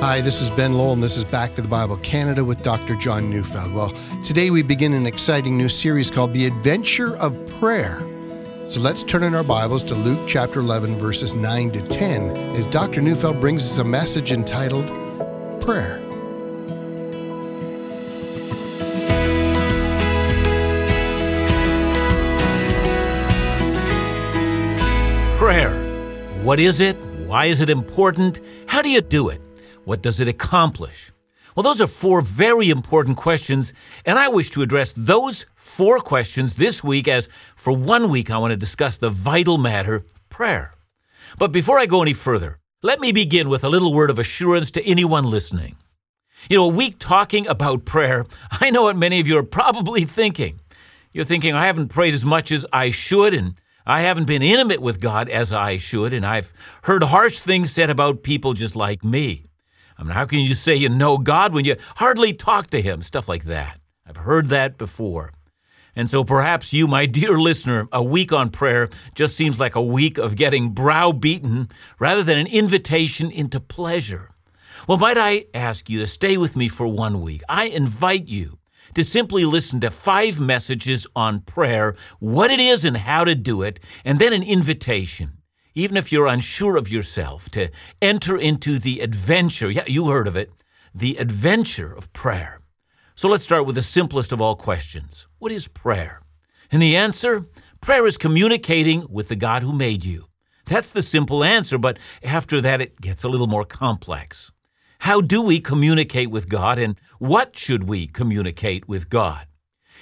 Hi, this is Ben Lowell, and this is Back to the Bible Canada with Dr. John Neufeld. Well, today we begin an exciting new series called The Adventure of Prayer. So let's turn in our Bibles to Luke chapter 11, verses 9 to 10, as Dr. Neufeld brings us a message entitled Prayer. Prayer. What is it? Why is it important? How do you do it? What does it accomplish? Well, those are four very important questions, and I wish to address those four questions this week as for one week I want to discuss the vital matter of prayer. But before I go any further, let me begin with a little word of assurance to anyone listening. You know, a week talking about prayer, I know what many of you are probably thinking. You're thinking, I haven't prayed as much as I should, and I haven't been intimate with God as I should, and I've heard harsh things said about people just like me. I mean, how can you say you know God when you hardly talk to Him? Stuff like that. I've heard that before. And so perhaps you, my dear listener, a week on prayer just seems like a week of getting browbeaten rather than an invitation into pleasure. Well, might I ask you to stay with me for one week? I invite you to simply listen to five messages on prayer, what it is and how to do it, and then an invitation even if you're unsure of yourself, to enter into the adventure. Yeah, you heard of it the adventure of prayer. So let's start with the simplest of all questions What is prayer? And the answer prayer is communicating with the God who made you. That's the simple answer, but after that it gets a little more complex. How do we communicate with God, and what should we communicate with God?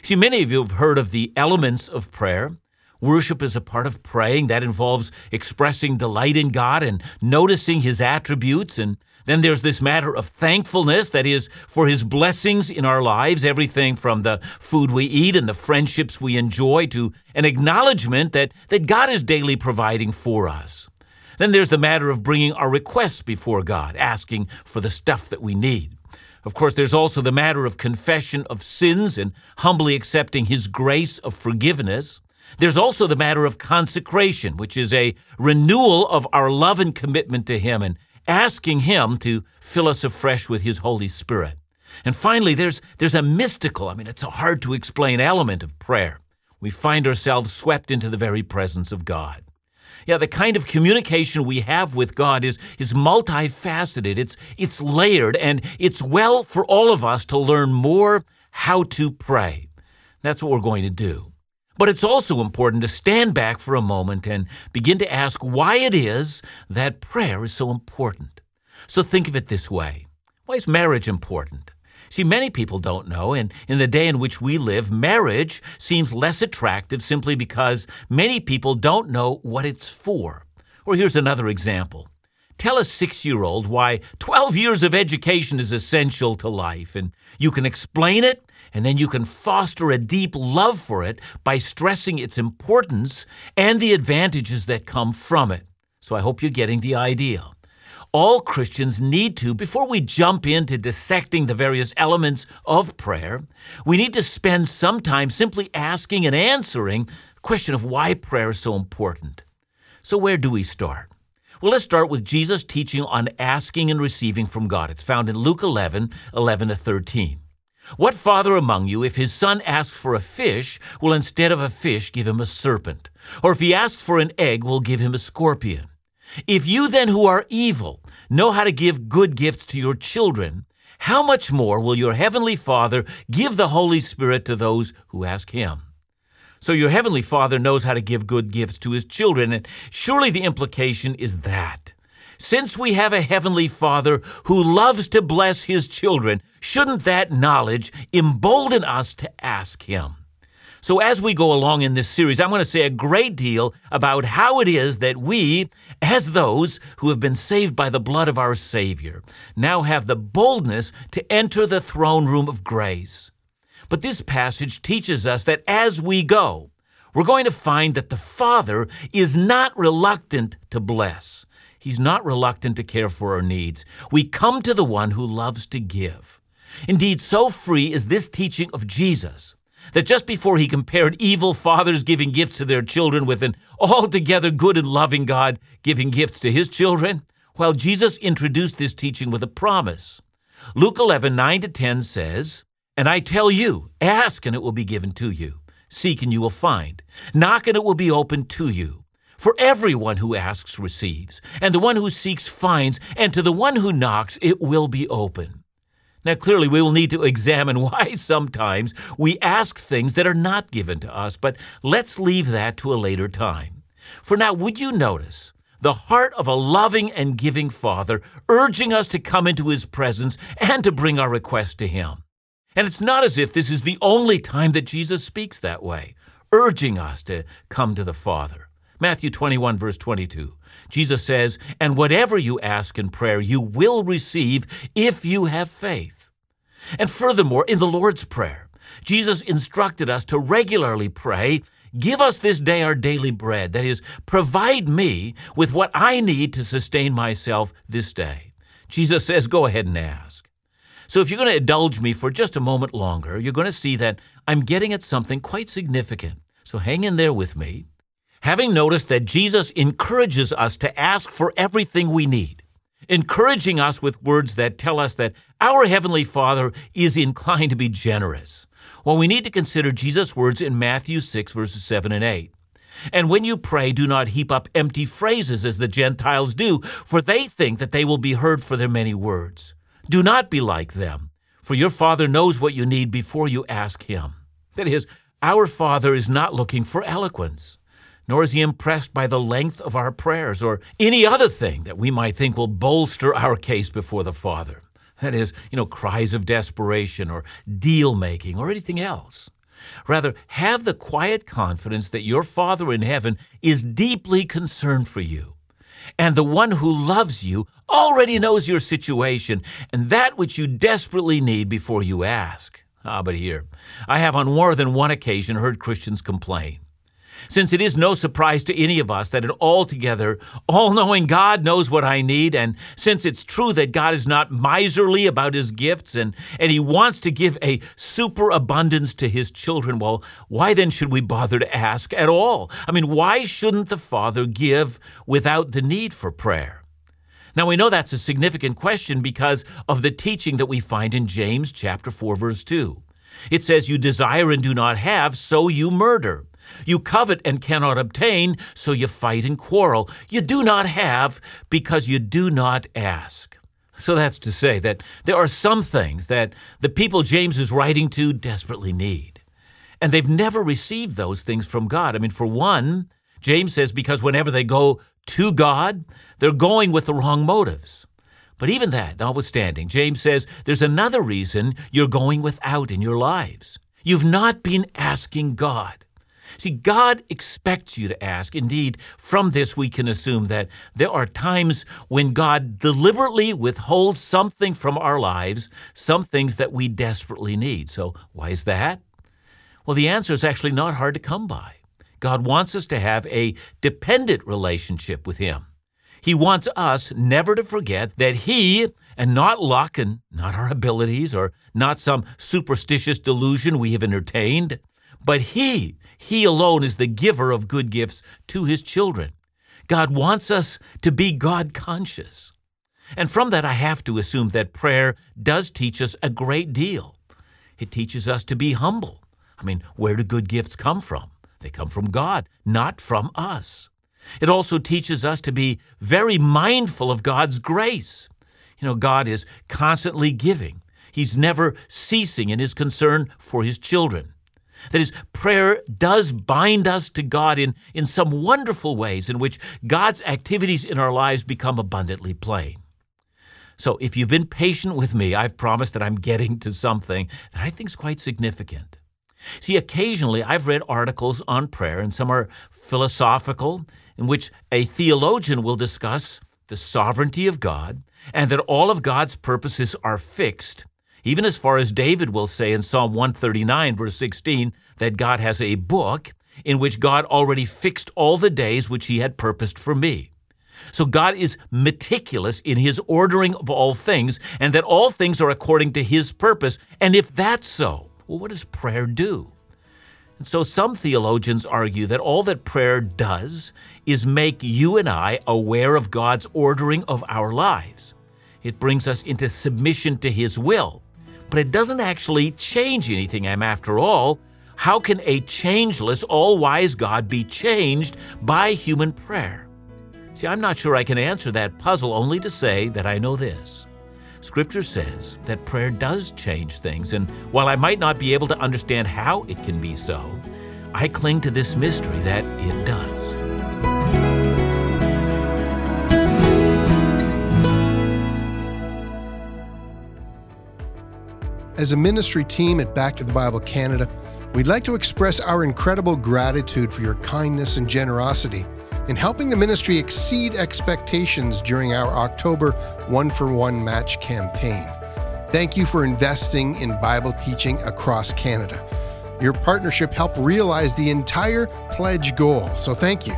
See, many of you have heard of the elements of prayer. Worship is a part of praying. That involves expressing delight in God and noticing His attributes. And then there's this matter of thankfulness, that is, for His blessings in our lives, everything from the food we eat and the friendships we enjoy to an acknowledgement that, that God is daily providing for us. Then there's the matter of bringing our requests before God, asking for the stuff that we need. Of course, there's also the matter of confession of sins and humbly accepting His grace of forgiveness. There's also the matter of consecration, which is a renewal of our love and commitment to Him and asking Him to fill us afresh with His Holy Spirit. And finally, there's, there's a mystical, I mean, it's a hard to explain element of prayer. We find ourselves swept into the very presence of God. Yeah, the kind of communication we have with God is, is multifaceted, it's, it's layered, and it's well for all of us to learn more how to pray. That's what we're going to do. But it's also important to stand back for a moment and begin to ask why it is that prayer is so important. So think of it this way Why is marriage important? See, many people don't know, and in the day in which we live, marriage seems less attractive simply because many people don't know what it's for. Or here's another example. Tell a six year old why 12 years of education is essential to life, and you can explain it and then you can foster a deep love for it by stressing its importance and the advantages that come from it. So I hope you're getting the idea. All Christians need to, before we jump into dissecting the various elements of prayer, we need to spend some time simply asking and answering the question of why prayer is so important. So, where do we start? Well, let's start with Jesus' teaching on asking and receiving from God. It's found in Luke 11 11 to 13. What father among you, if his son asks for a fish, will instead of a fish give him a serpent? Or if he asks for an egg, will give him a scorpion? If you then, who are evil, know how to give good gifts to your children, how much more will your heavenly Father give the Holy Spirit to those who ask him? So your heavenly Father knows how to give good gifts to his children, and surely the implication is that. Since we have a Heavenly Father who loves to bless His children, shouldn't that knowledge embolden us to ask Him? So, as we go along in this series, I'm going to say a great deal about how it is that we, as those who have been saved by the blood of our Savior, now have the boldness to enter the throne room of grace. But this passage teaches us that as we go, we're going to find that the Father is not reluctant to bless. He's not reluctant to care for our needs. We come to the one who loves to give. Indeed, so free is this teaching of Jesus that just before he compared evil fathers giving gifts to their children with an altogether good and loving God giving gifts to his children, Well, Jesus introduced this teaching with a promise. Luke 11, 9 to 10 says, And I tell you, ask and it will be given to you. Seek and you will find. Knock and it will be opened to you. For everyone who asks receives, and the one who seeks finds, and to the one who knocks it will be open. Now, clearly, we will need to examine why sometimes we ask things that are not given to us, but let's leave that to a later time. For now, would you notice the heart of a loving and giving Father urging us to come into His presence and to bring our request to Him? And it's not as if this is the only time that Jesus speaks that way, urging us to come to the Father. Matthew 21, verse 22. Jesus says, And whatever you ask in prayer, you will receive if you have faith. And furthermore, in the Lord's Prayer, Jesus instructed us to regularly pray, Give us this day our daily bread. That is, provide me with what I need to sustain myself this day. Jesus says, Go ahead and ask. So if you're going to indulge me for just a moment longer, you're going to see that I'm getting at something quite significant. So hang in there with me. Having noticed that Jesus encourages us to ask for everything we need, encouraging us with words that tell us that our Heavenly Father is inclined to be generous. Well, we need to consider Jesus' words in Matthew 6, verses 7 and 8. And when you pray, do not heap up empty phrases as the Gentiles do, for they think that they will be heard for their many words. Do not be like them, for your Father knows what you need before you ask Him. That is, our Father is not looking for eloquence nor is he impressed by the length of our prayers or any other thing that we might think will bolster our case before the Father. That is, you know, cries of desperation or deal making or anything else. Rather, have the quiet confidence that your Father in heaven is deeply concerned for you. And the one who loves you already knows your situation and that which you desperately need before you ask. Ah, but here, I have on more than one occasion heard Christians complain since it is no surprise to any of us that an altogether all knowing God knows what I need, and since it's true that God is not miserly about his gifts and, and he wants to give a superabundance to his children, well, why then should we bother to ask at all? I mean, why shouldn't the Father give without the need for prayer? Now we know that's a significant question because of the teaching that we find in James chapter 4 verse 2. It says you desire and do not have so you murder. You covet and cannot obtain, so you fight and quarrel. You do not have because you do not ask. So that's to say that there are some things that the people James is writing to desperately need. And they've never received those things from God. I mean, for one, James says because whenever they go to God, they're going with the wrong motives. But even that, notwithstanding, James says there's another reason you're going without in your lives. You've not been asking God. See, God expects you to ask. Indeed, from this we can assume that there are times when God deliberately withholds something from our lives, some things that we desperately need. So, why is that? Well, the answer is actually not hard to come by. God wants us to have a dependent relationship with Him. He wants us never to forget that He, and not luck and not our abilities or not some superstitious delusion we have entertained, but He he alone is the giver of good gifts to His children. God wants us to be God conscious. And from that, I have to assume that prayer does teach us a great deal. It teaches us to be humble. I mean, where do good gifts come from? They come from God, not from us. It also teaches us to be very mindful of God's grace. You know, God is constantly giving, He's never ceasing in His concern for His children. That is, prayer does bind us to God in, in some wonderful ways in which God's activities in our lives become abundantly plain. So, if you've been patient with me, I've promised that I'm getting to something that I think is quite significant. See, occasionally I've read articles on prayer, and some are philosophical, in which a theologian will discuss the sovereignty of God and that all of God's purposes are fixed even as far as David will say in Psalm 139, verse 16, that God has a book in which God already fixed all the days which he had purposed for me. So God is meticulous in his ordering of all things, and that all things are according to his purpose. And if that's so, well, what does prayer do? And so some theologians argue that all that prayer does is make you and I aware of God's ordering of our lives. It brings us into submission to His will, but it doesn't actually change anything. After all, how can a changeless, all wise God be changed by human prayer? See, I'm not sure I can answer that puzzle, only to say that I know this. Scripture says that prayer does change things, and while I might not be able to understand how it can be so, I cling to this mystery that it does. As a ministry team at Back to the Bible Canada, we'd like to express our incredible gratitude for your kindness and generosity in helping the ministry exceed expectations during our October One for One match campaign. Thank you for investing in Bible teaching across Canada. Your partnership helped realize the entire pledge goal, so thank you.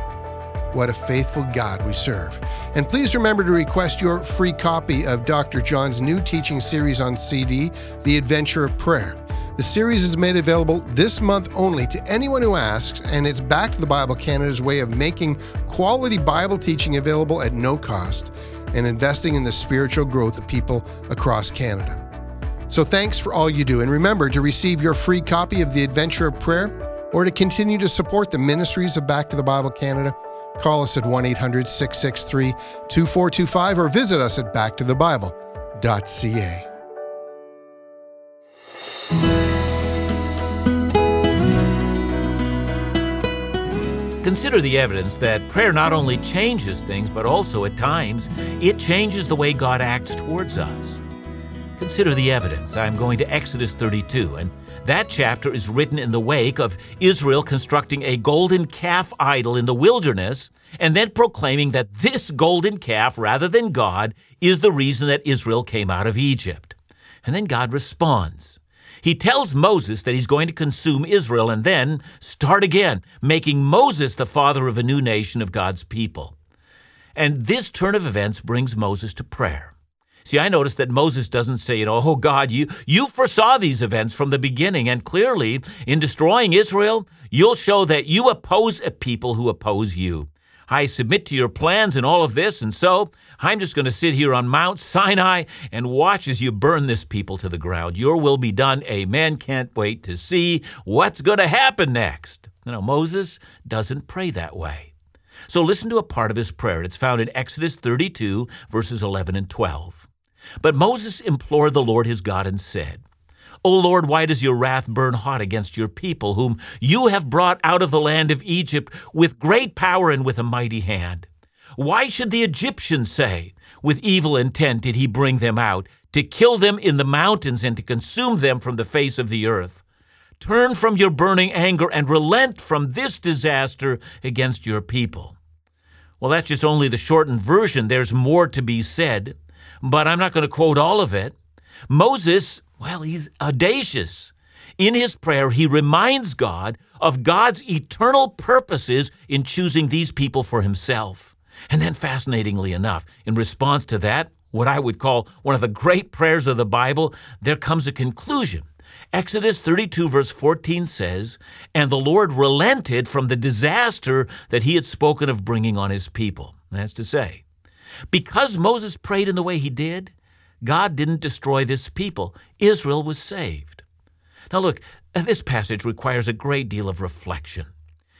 What a faithful God we serve. And please remember to request your free copy of Dr. John's new teaching series on CD, The Adventure of Prayer. The series is made available this month only to anyone who asks, and it's Back to the Bible Canada's way of making quality Bible teaching available at no cost and investing in the spiritual growth of people across Canada. So thanks for all you do, and remember to receive your free copy of The Adventure of Prayer or to continue to support the ministries of Back to the Bible Canada Call us at 1 800 663 2425 or visit us at backtothebible.ca. Consider the evidence that prayer not only changes things, but also at times it changes the way God acts towards us. Consider the evidence. I'm going to Exodus 32, and that chapter is written in the wake of Israel constructing a golden calf idol in the wilderness and then proclaiming that this golden calf, rather than God, is the reason that Israel came out of Egypt. And then God responds. He tells Moses that he's going to consume Israel and then start again, making Moses the father of a new nation of God's people. And this turn of events brings Moses to prayer. See, I noticed that Moses doesn't say, you know, oh God, you, you foresaw these events from the beginning, and clearly, in destroying Israel, you'll show that you oppose a people who oppose you. I submit to your plans and all of this, and so I'm just going to sit here on Mount Sinai and watch as you burn this people to the ground. Your will be done. Amen. Can't wait to see what's going to happen next. You know, Moses doesn't pray that way. So listen to a part of his prayer. It's found in Exodus 32, verses 11 and 12. But Moses implored the Lord his God and said, O Lord, why does your wrath burn hot against your people, whom you have brought out of the land of Egypt with great power and with a mighty hand? Why should the Egyptians say, With evil intent did he bring them out, to kill them in the mountains and to consume them from the face of the earth? Turn from your burning anger and relent from this disaster against your people. Well, that's just only the shortened version. There's more to be said but I'm not going to quote all of it. Moses, well, he's audacious. In his prayer, he reminds God of God's eternal purposes in choosing these people for himself. And then, fascinatingly enough, in response to that, what I would call one of the great prayers of the Bible, there comes a conclusion. Exodus 32, verse 14 says, And the Lord relented from the disaster that he had spoken of bringing on his people. That's to say, because Moses prayed in the way he did, God didn't destroy this people. Israel was saved. Now, look, this passage requires a great deal of reflection.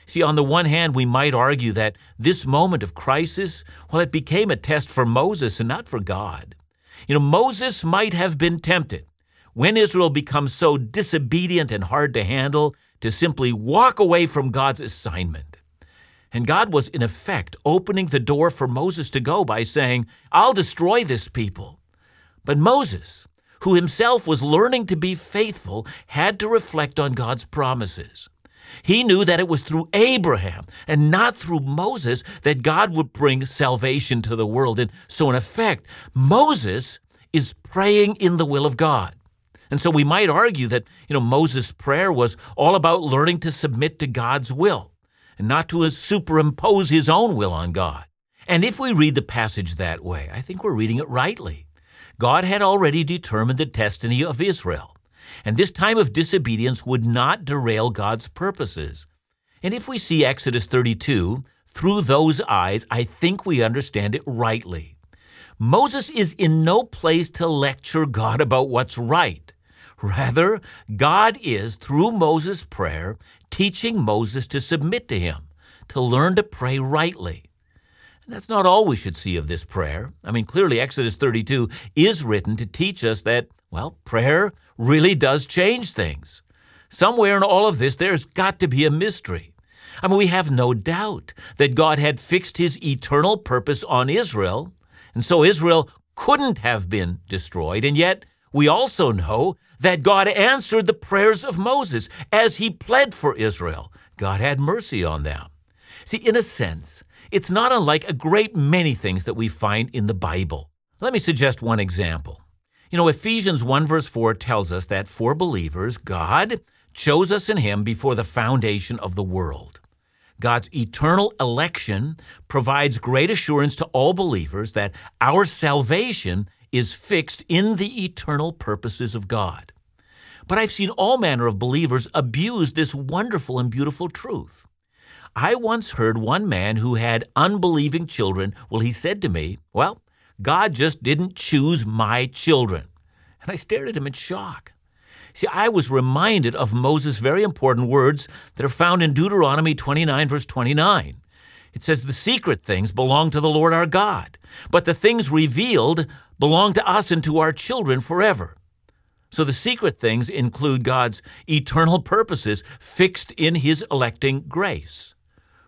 See, on the one hand, we might argue that this moment of crisis, well, it became a test for Moses and not for God. You know, Moses might have been tempted, when Israel becomes so disobedient and hard to handle, to simply walk away from God's assignment. And God was, in effect, opening the door for Moses to go by saying, I'll destroy this people. But Moses, who himself was learning to be faithful, had to reflect on God's promises. He knew that it was through Abraham and not through Moses that God would bring salvation to the world. And so, in effect, Moses is praying in the will of God. And so we might argue that, you know, Moses' prayer was all about learning to submit to God's will and not to superimpose his own will on God. And if we read the passage that way, I think we're reading it rightly. God had already determined the destiny of Israel. And this time of disobedience would not derail God's purposes. And if we see Exodus 32 through those eyes, I think we understand it rightly. Moses is in no place to lecture God about what's right. Rather, God is, through Moses' prayer, teaching Moses to submit to him, to learn to pray rightly. And that's not all we should see of this prayer. I mean, clearly, Exodus 32 is written to teach us that, well, prayer really does change things. Somewhere in all of this, there's got to be a mystery. I mean, we have no doubt that God had fixed his eternal purpose on Israel, and so Israel couldn't have been destroyed. And yet, we also know that God answered the prayers of Moses as he pled for Israel. God had mercy on them. See, in a sense, it's not unlike a great many things that we find in the Bible. Let me suggest one example. You know, Ephesians 1 verse 4 tells us that for believers, God chose us in Him before the foundation of the world. God's eternal election provides great assurance to all believers that our salvation is fixed in the eternal purposes of God. But I've seen all manner of believers abuse this wonderful and beautiful truth. I once heard one man who had unbelieving children. Well, he said to me, Well, God just didn't choose my children. And I stared at him in shock. See, I was reminded of Moses' very important words that are found in Deuteronomy 29, verse 29. It says, The secret things belong to the Lord our God, but the things revealed belong to us and to our children forever. So the secret things include God's eternal purposes fixed in his electing grace.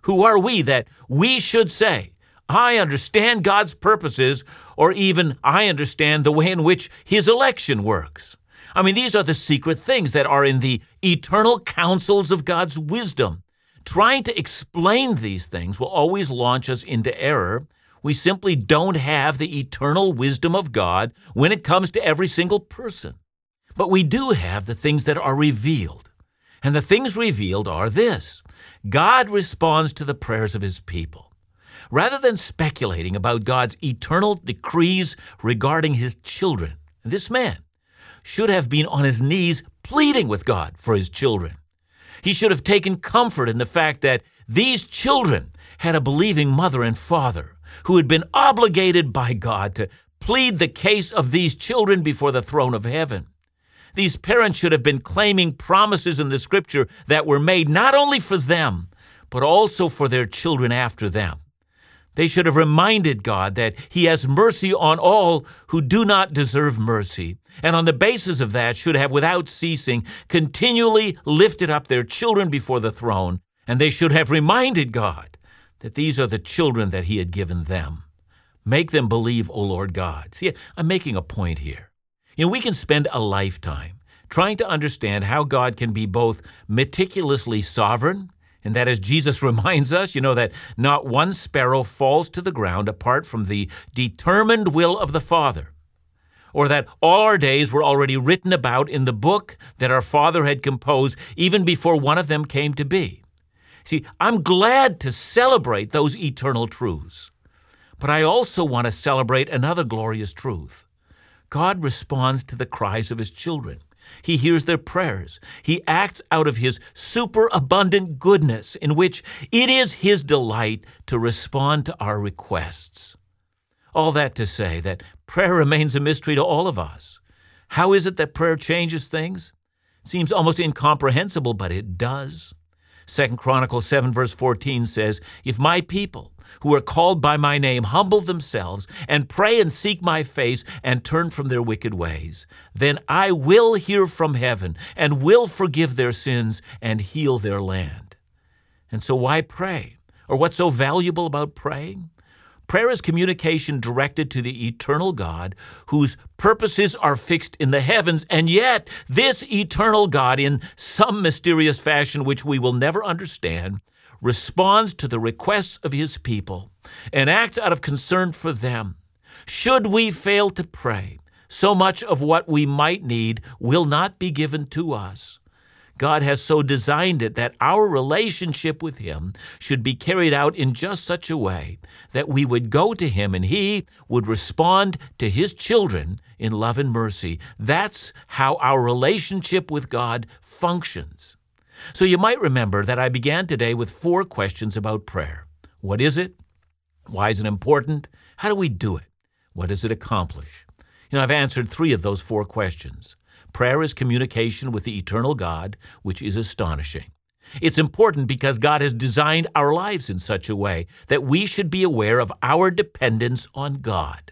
Who are we that we should say, I understand God's purposes, or even I understand the way in which his election works? I mean, these are the secret things that are in the eternal counsels of God's wisdom. Trying to explain these things will always launch us into error. We simply don't have the eternal wisdom of God when it comes to every single person. But we do have the things that are revealed. And the things revealed are this God responds to the prayers of his people. Rather than speculating about God's eternal decrees regarding his children, this man should have been on his knees pleading with God for his children. He should have taken comfort in the fact that these children had a believing mother and father who had been obligated by God to plead the case of these children before the throne of heaven. These parents should have been claiming promises in the scripture that were made not only for them, but also for their children after them. They should have reminded God that He has mercy on all who do not deserve mercy, and on the basis of that should have without ceasing continually lifted up their children before the throne, and they should have reminded God that these are the children that He had given them. Make them believe, O Lord God. See, I'm making a point here. You know, we can spend a lifetime trying to understand how God can be both meticulously sovereign and that, as Jesus reminds us, you know, that not one sparrow falls to the ground apart from the determined will of the Father. Or that all our days were already written about in the book that our Father had composed even before one of them came to be. See, I'm glad to celebrate those eternal truths. But I also want to celebrate another glorious truth. God responds to the cries of his children. He hears their prayers. He acts out of His superabundant goodness, in which it is His delight to respond to our requests. All that to say that prayer remains a mystery to all of us. How is it that prayer changes things? Seems almost incomprehensible, but it does. Second Chronicles 7 verse 14 says, If my people, who are called by my name humble themselves and pray and seek my face and turn from their wicked ways, then I will hear from heaven and will forgive their sins and heal their land. And so why pray? Or what's so valuable about praying? Prayer is communication directed to the eternal God whose purposes are fixed in the heavens, and yet this eternal God, in some mysterious fashion which we will never understand, responds to the requests of his people and acts out of concern for them. Should we fail to pray, so much of what we might need will not be given to us. God has so designed it that our relationship with Him should be carried out in just such a way that we would go to Him and He would respond to His children in love and mercy. That's how our relationship with God functions. So you might remember that I began today with four questions about prayer. What is it? Why is it important? How do we do it? What does it accomplish? You know, I've answered three of those four questions. Prayer is communication with the eternal God, which is astonishing. It's important because God has designed our lives in such a way that we should be aware of our dependence on God.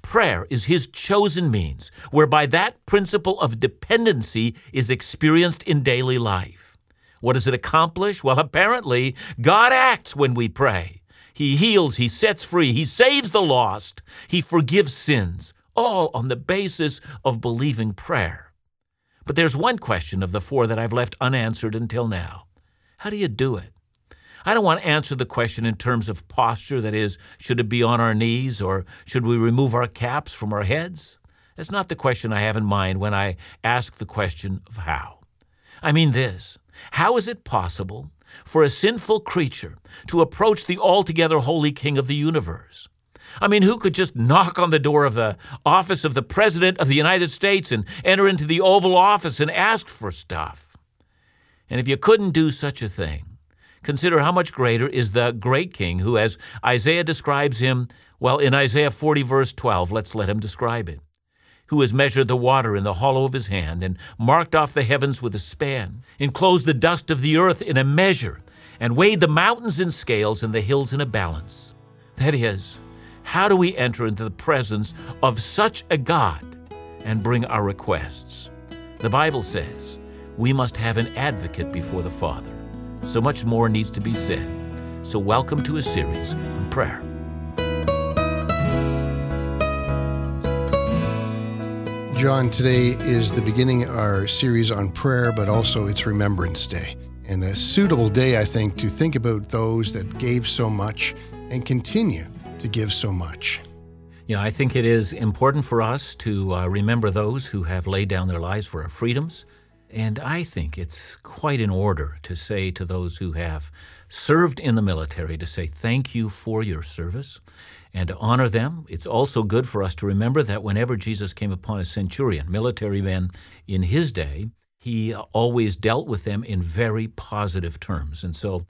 Prayer is His chosen means whereby that principle of dependency is experienced in daily life. What does it accomplish? Well, apparently, God acts when we pray. He heals, He sets free, He saves the lost, He forgives sins, all on the basis of believing prayer. But there's one question of the four that I've left unanswered until now. How do you do it? I don't want to answer the question in terms of posture, that is, should it be on our knees or should we remove our caps from our heads? That's not the question I have in mind when I ask the question of how. I mean this How is it possible for a sinful creature to approach the altogether holy King of the universe? I mean, who could just knock on the door of the office of the President of the United States and enter into the Oval Office and ask for stuff? And if you couldn't do such a thing, consider how much greater is the great King who, as Isaiah describes him, well, in Isaiah 40, verse 12, let's let him describe it. Who has measured the water in the hollow of his hand, and marked off the heavens with a span, enclosed the dust of the earth in a measure, and weighed the mountains in scales and the hills in a balance. That is, how do we enter into the presence of such a God and bring our requests? The Bible says we must have an advocate before the Father. So much more needs to be said. So, welcome to a series on prayer. John, today is the beginning of our series on prayer, but also it's Remembrance Day. And a suitable day, I think, to think about those that gave so much and continue to give so much. You know, I think it is important for us to uh, remember those who have laid down their lives for our freedoms. And I think it's quite in order to say to those who have served in the military to say thank you for your service and to honor them. It's also good for us to remember that whenever Jesus came upon a centurion, military men in his day, he always dealt with them in very positive terms. And so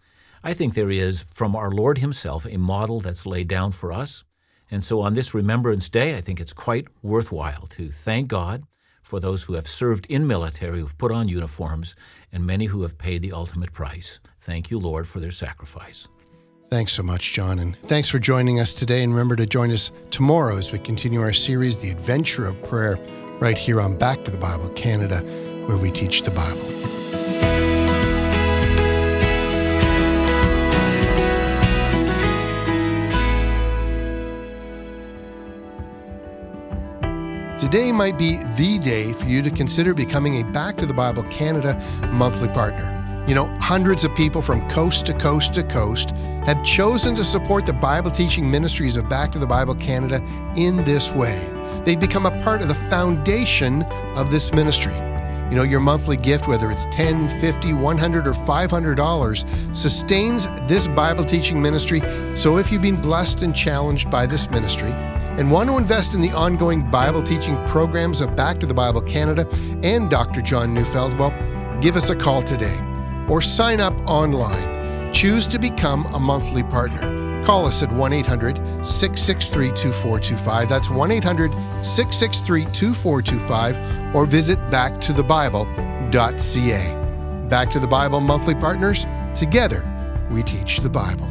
I think there is, from our Lord Himself, a model that's laid down for us. And so on this Remembrance Day, I think it's quite worthwhile to thank God for those who have served in military, who've put on uniforms, and many who have paid the ultimate price. Thank you, Lord, for their sacrifice. Thanks so much, John, and thanks for joining us today. And remember to join us tomorrow as we continue our series, The Adventure of Prayer, right here on Back to the Bible Canada, where we teach the Bible. Today might be the day for you to consider becoming a Back to the Bible Canada monthly partner. You know, hundreds of people from coast to coast to coast have chosen to support the Bible teaching ministries of Back to the Bible Canada in this way. They've become a part of the foundation of this ministry. You know, your monthly gift, whether it's 10, 50, 100 or 500 dollars, sustains this Bible teaching ministry. So if you've been blessed and challenged by this ministry, and want to invest in the ongoing Bible teaching programs of Back to the Bible Canada and Dr. John Neufeld, well, give us a call today or sign up online. Choose to become a monthly partner. Call us at 1 800 663 2425. That's 1 800 663 2425 or visit backtothebible.ca. Back to the Bible monthly partners, together we teach the Bible.